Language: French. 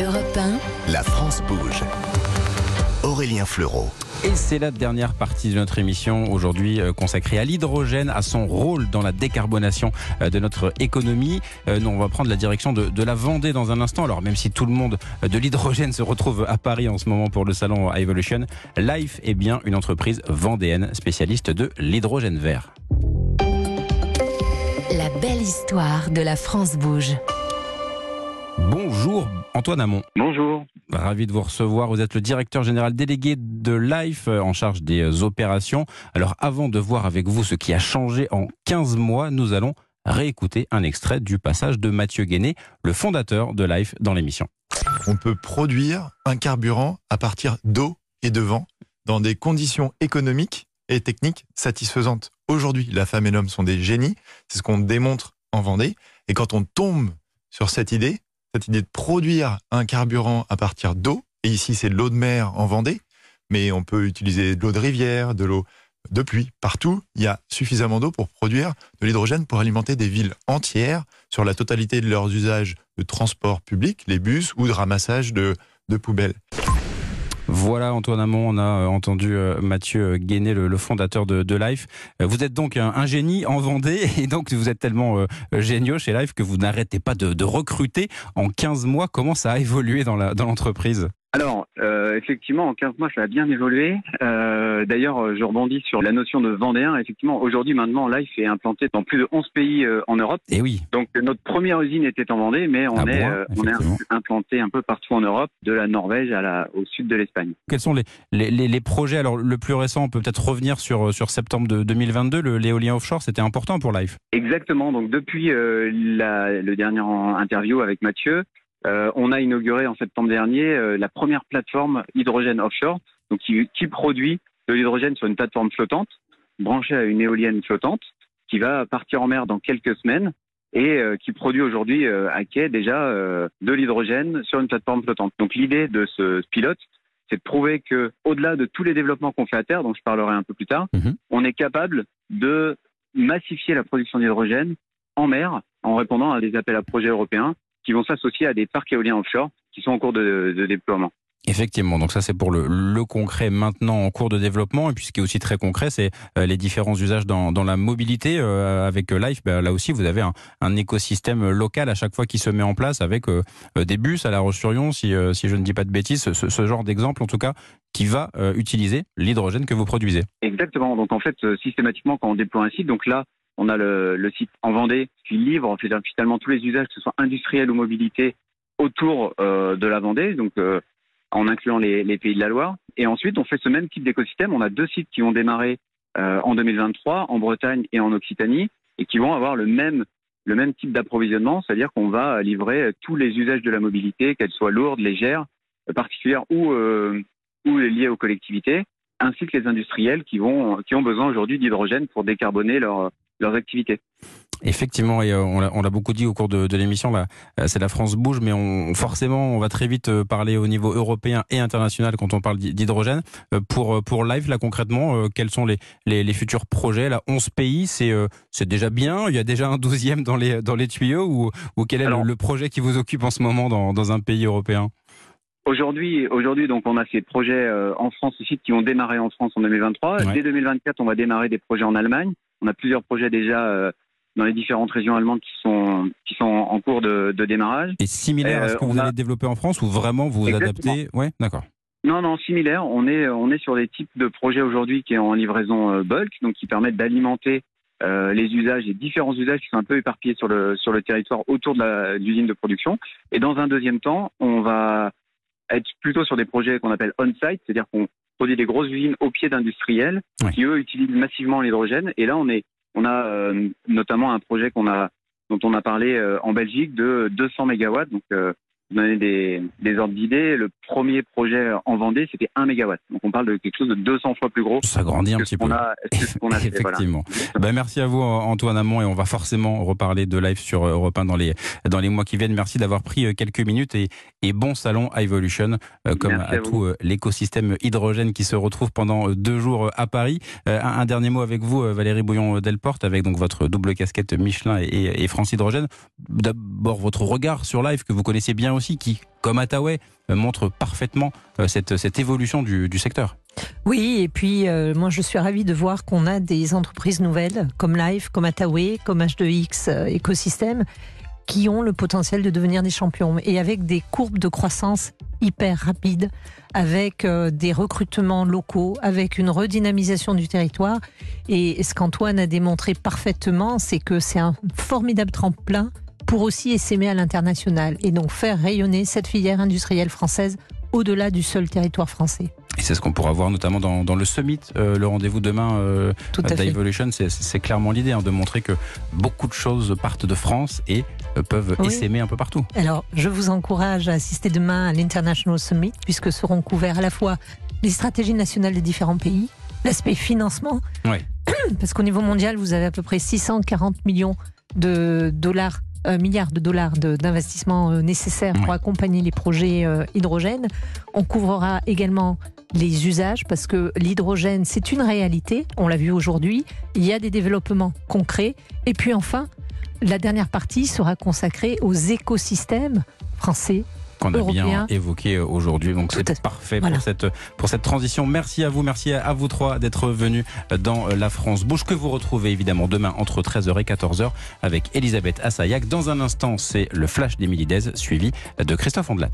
Europe 1, La France bouge. Aurélien Fleureau. Et c'est la dernière partie de notre émission aujourd'hui euh, consacrée à l'hydrogène, à son rôle dans la décarbonation euh, de notre économie. Euh, Nous, on va prendre la direction de, de la Vendée dans un instant. Alors, même si tout le monde de l'hydrogène se retrouve à Paris en ce moment pour le salon Evolution, Life est bien une entreprise vendéenne spécialiste de l'hydrogène vert. la belle histoire de la France bouge. Bonjour Antoine Hamon. Bonjour. Ravi de vous recevoir. Vous êtes le directeur général délégué de Life euh, en charge des euh, opérations. Alors avant de voir avec vous ce qui a changé en 15 mois, nous allons réécouter un extrait du passage de Mathieu Guéné, le fondateur de Life dans l'émission. on peut produire un carburant à partir d'eau et de vent dans des conditions économiques et techniques satisfaisantes. Aujourd'hui, la femme et l'homme sont des génies, c'est ce qu'on démontre en Vendée. Et quand on tombe sur cette idée, cette idée de produire un carburant à partir d'eau, et ici c'est de l'eau de mer en Vendée, mais on peut utiliser de l'eau de rivière, de l'eau de pluie, partout, il y a suffisamment d'eau pour produire de l'hydrogène pour alimenter des villes entières sur la totalité de leurs usages de transport public, les bus ou de ramassage de, de poubelles. Voilà Antoine Hamon, on a euh, entendu euh, Mathieu Guéné, le, fondateur de, Life. Euh, Vous êtes donc un, génie en Vendée et donc vous êtes tellement euh, géniaux chez Life que vous n'arrêtez pas de, recruter. En 15 mois, comment ça a évolué dans l'entreprise? Alors, euh, effectivement, en 15 mois, ça a bien évolué. Euh, D'ailleurs, je rebondis sur la notion de Vendéen. Effectivement, aujourd'hui, maintenant, Life est implanté dans plus de 11 pays euh, en Europe. Eh oui, Donc, notre première usine était en Vendée, mais on, À est, on implanté un peu partout en Europe, de la Norvège à la, au sud de l'Espagne. quels sont les, les, projets? Alors le plus récent, on peut peut-être revenir sur, sur septembre de 2022, le- l'éolien offshore, c'était important pour Life. Exactement. Donc, depuis la, le dernier interview avec Mathieu, euh, on a inauguré en septembre dernier euh, la première plateforme hydrogène offshore, donc qui, qui produit de l'hydrogène sur une plateforme flottante, branchée à une éolienne flottante, qui va partir en mer dans quelques semaines et euh, qui produit aujourd'hui à quai déjà de l'hydrogène sur une plateforme flottante. Donc, l'idée de ce pilote, c'est de prouver que, au-delà de tous les développements qu'on fait à terre, dont je parlerai un peu plus tard, Mhm. on est capable de massifier la production d'hydrogène en mer en répondant à des appels à projets européens qui vont s'associer à des parcs éoliens offshore qui sont en cours de, de déploiement. Effectivement, donc ça c'est pour le, le concret maintenant en cours de développement et puis ce qui est aussi très concret c'est euh, les différents usages dans, dans la mobilité euh, avec euh, Life. Ben, là aussi vous avez un, un écosystème local à chaque fois qui se met en place avec euh, des bus à La Roche-sur-Yon si, euh, si je ne dis pas de bêtises, ce, ce genre d'exemple en tout cas qui va utiliser l'hydrogène que vous produisez. Exactement. Donc en fait, systématiquement, quand on déploie un site, donc là, on a le, site en Vendée qui livre finalement tous les usages, que ce soit industriels ou mobilité, autour euh, de la Vendée, donc euh, en incluant les, pays de la Loire. Et ensuite, on fait ce même type d'écosystème. On a deux sites qui vont démarrer euh, en 2023, en Bretagne et en Occitanie, et qui vont avoir le même type d'approvisionnement, c'est-à-dire qu'on va livrer tous les usages de la mobilité, qu'elles soient lourdes, légères, particulières ou liées aux collectivités ainsi que les industriels qui qui ont besoin aujourd'hui d'hydrogène pour décarboner leur, leurs activités. Effectivement, et euh, on l'a- beaucoup dit au cours de, de l'émission, là, euh, c'est la France bouge, mais on, forcément, on va très vite euh, parler au niveau européen et international quand on parle d'hy- d'hydrogène. Pour, pour Live, là, concrètement, quels sont les, les, les futurs projets? Là, 11 pays, c'est c'est déjà bien? Il y a déjà un 12e dans les, dans les tuyaux? Ou, ou quel est le- Alors- le, projet qui vous occupe en ce moment dans, dans un pays européen? Aujourd'hui, aujourd'hui, donc on a ces projets en France aussi qui vont démarrer en France en 2023. Ouais. Dès 2024, on va démarrer des projets en Allemagne. On a plusieurs projets déjà euh, dans les différentes régions allemandes qui sont qui sont en cours de, de démarrage. Et similaire à ce Euh, que vous a- allez développer en France ou vraiment vous vous Exactement. adaptez? Ouais, d'accord. Non, non, similaire. On est, on est sur des types de projets aujourd'hui qui est en livraison euh, bulk, donc qui permettent d'alimenter euh, les usages, les différents usages qui sont un peu éparpillés sur le, sur le territoire autour de l'usine de production. Et dans un deuxième temps, on va être plutôt sur des projets qu'on appelle on-site, c'est-à-dire qu'on produit des grosses usines au pied d'industriels qui, eux, utilisent massivement l'hydrogène. Et là, on, est, on a euh, notamment un projet qu'on a, dont on a parlé euh, en Belgique de 200 mégawatts, donc euh, donner des, des ordres d'idées, le premier projet en Vendée, c'était 1 mégawatt. Donc on parle de quelque chose de 200 fois plus gros Ça grandit un petit peu. a, que ce qu'on a fait. Voilà. Effectivement. Ben, merci à vous Antoine Hamon et on va forcément reparler de live sur Europe 1 dans les, dans les mois qui viennent. Merci d'avoir pris euh, quelques minutes et, et bon salon à Evolution euh, comme Merci à, tout euh, l'écosystème hydrogène qui se retrouve pendant euh, deux jours euh, à Paris. Euh, un, un dernier mot avec vous euh, Valérie Bouillon-Delporte avec donc votre double casquette Michelin et, et France Hydrogène. D'abord votre regard sur live que vous connaissez bien qui, comme Attaway, montre parfaitement cette, cette évolution du, secteur. Oui, et puis euh, moi je suis ravie de voir qu'on a des entreprises nouvelles comme Live, comme Attaway, comme H2X euh, Écosystème qui ont le potentiel de devenir des champions et avec des courbes de croissance hyper rapides, avec euh, des recrutements locaux, avec une redynamisation du territoire. Et ce qu'Antoine a démontré parfaitement, c'est que c'est un formidable tremplin pour aussi essaimer à l'international et donc faire rayonner cette filière industrielle française au-delà du seul territoire français. Et c'est ce qu'on pourra voir notamment dans, dans le summit, euh, le rendez-vous demain euh, d'Evolution. C'est clairement l'idée hein, de montrer que beaucoup de choses partent de France et euh, peuvent oui. essaimer un peu partout. Alors, je vous encourage à assister demain à l'International Summit, puisque seront couverts à la fois les stratégies nationales des différents pays, l'aspect financement, oui. parce qu'au niveau mondial, vous avez à peu près 640 millions de dollars milliards de dollars d'investissement euh, nécessaires pour accompagner les projets euh, hydrogène. On couvrira également les usages parce que l'hydrogène, c'est une réalité. On l'a vu aujourd'hui. Il y a des développements concrets. Et puis enfin, la dernière partie sera consacrée aux écosystèmes français, qu'on a bien évoqué aujourd'hui. Donc c'est parfait voilà. pour, cette, pour cette transition. Merci à vous, merci à vous trois d'être venus dans la France Bouche, que vous retrouvez évidemment demain entre 13h et 14h avec Elisabeth Assayac. Dans un instant, c'est le flash d'Émilie Dez, suivi de Christophe Ondelat.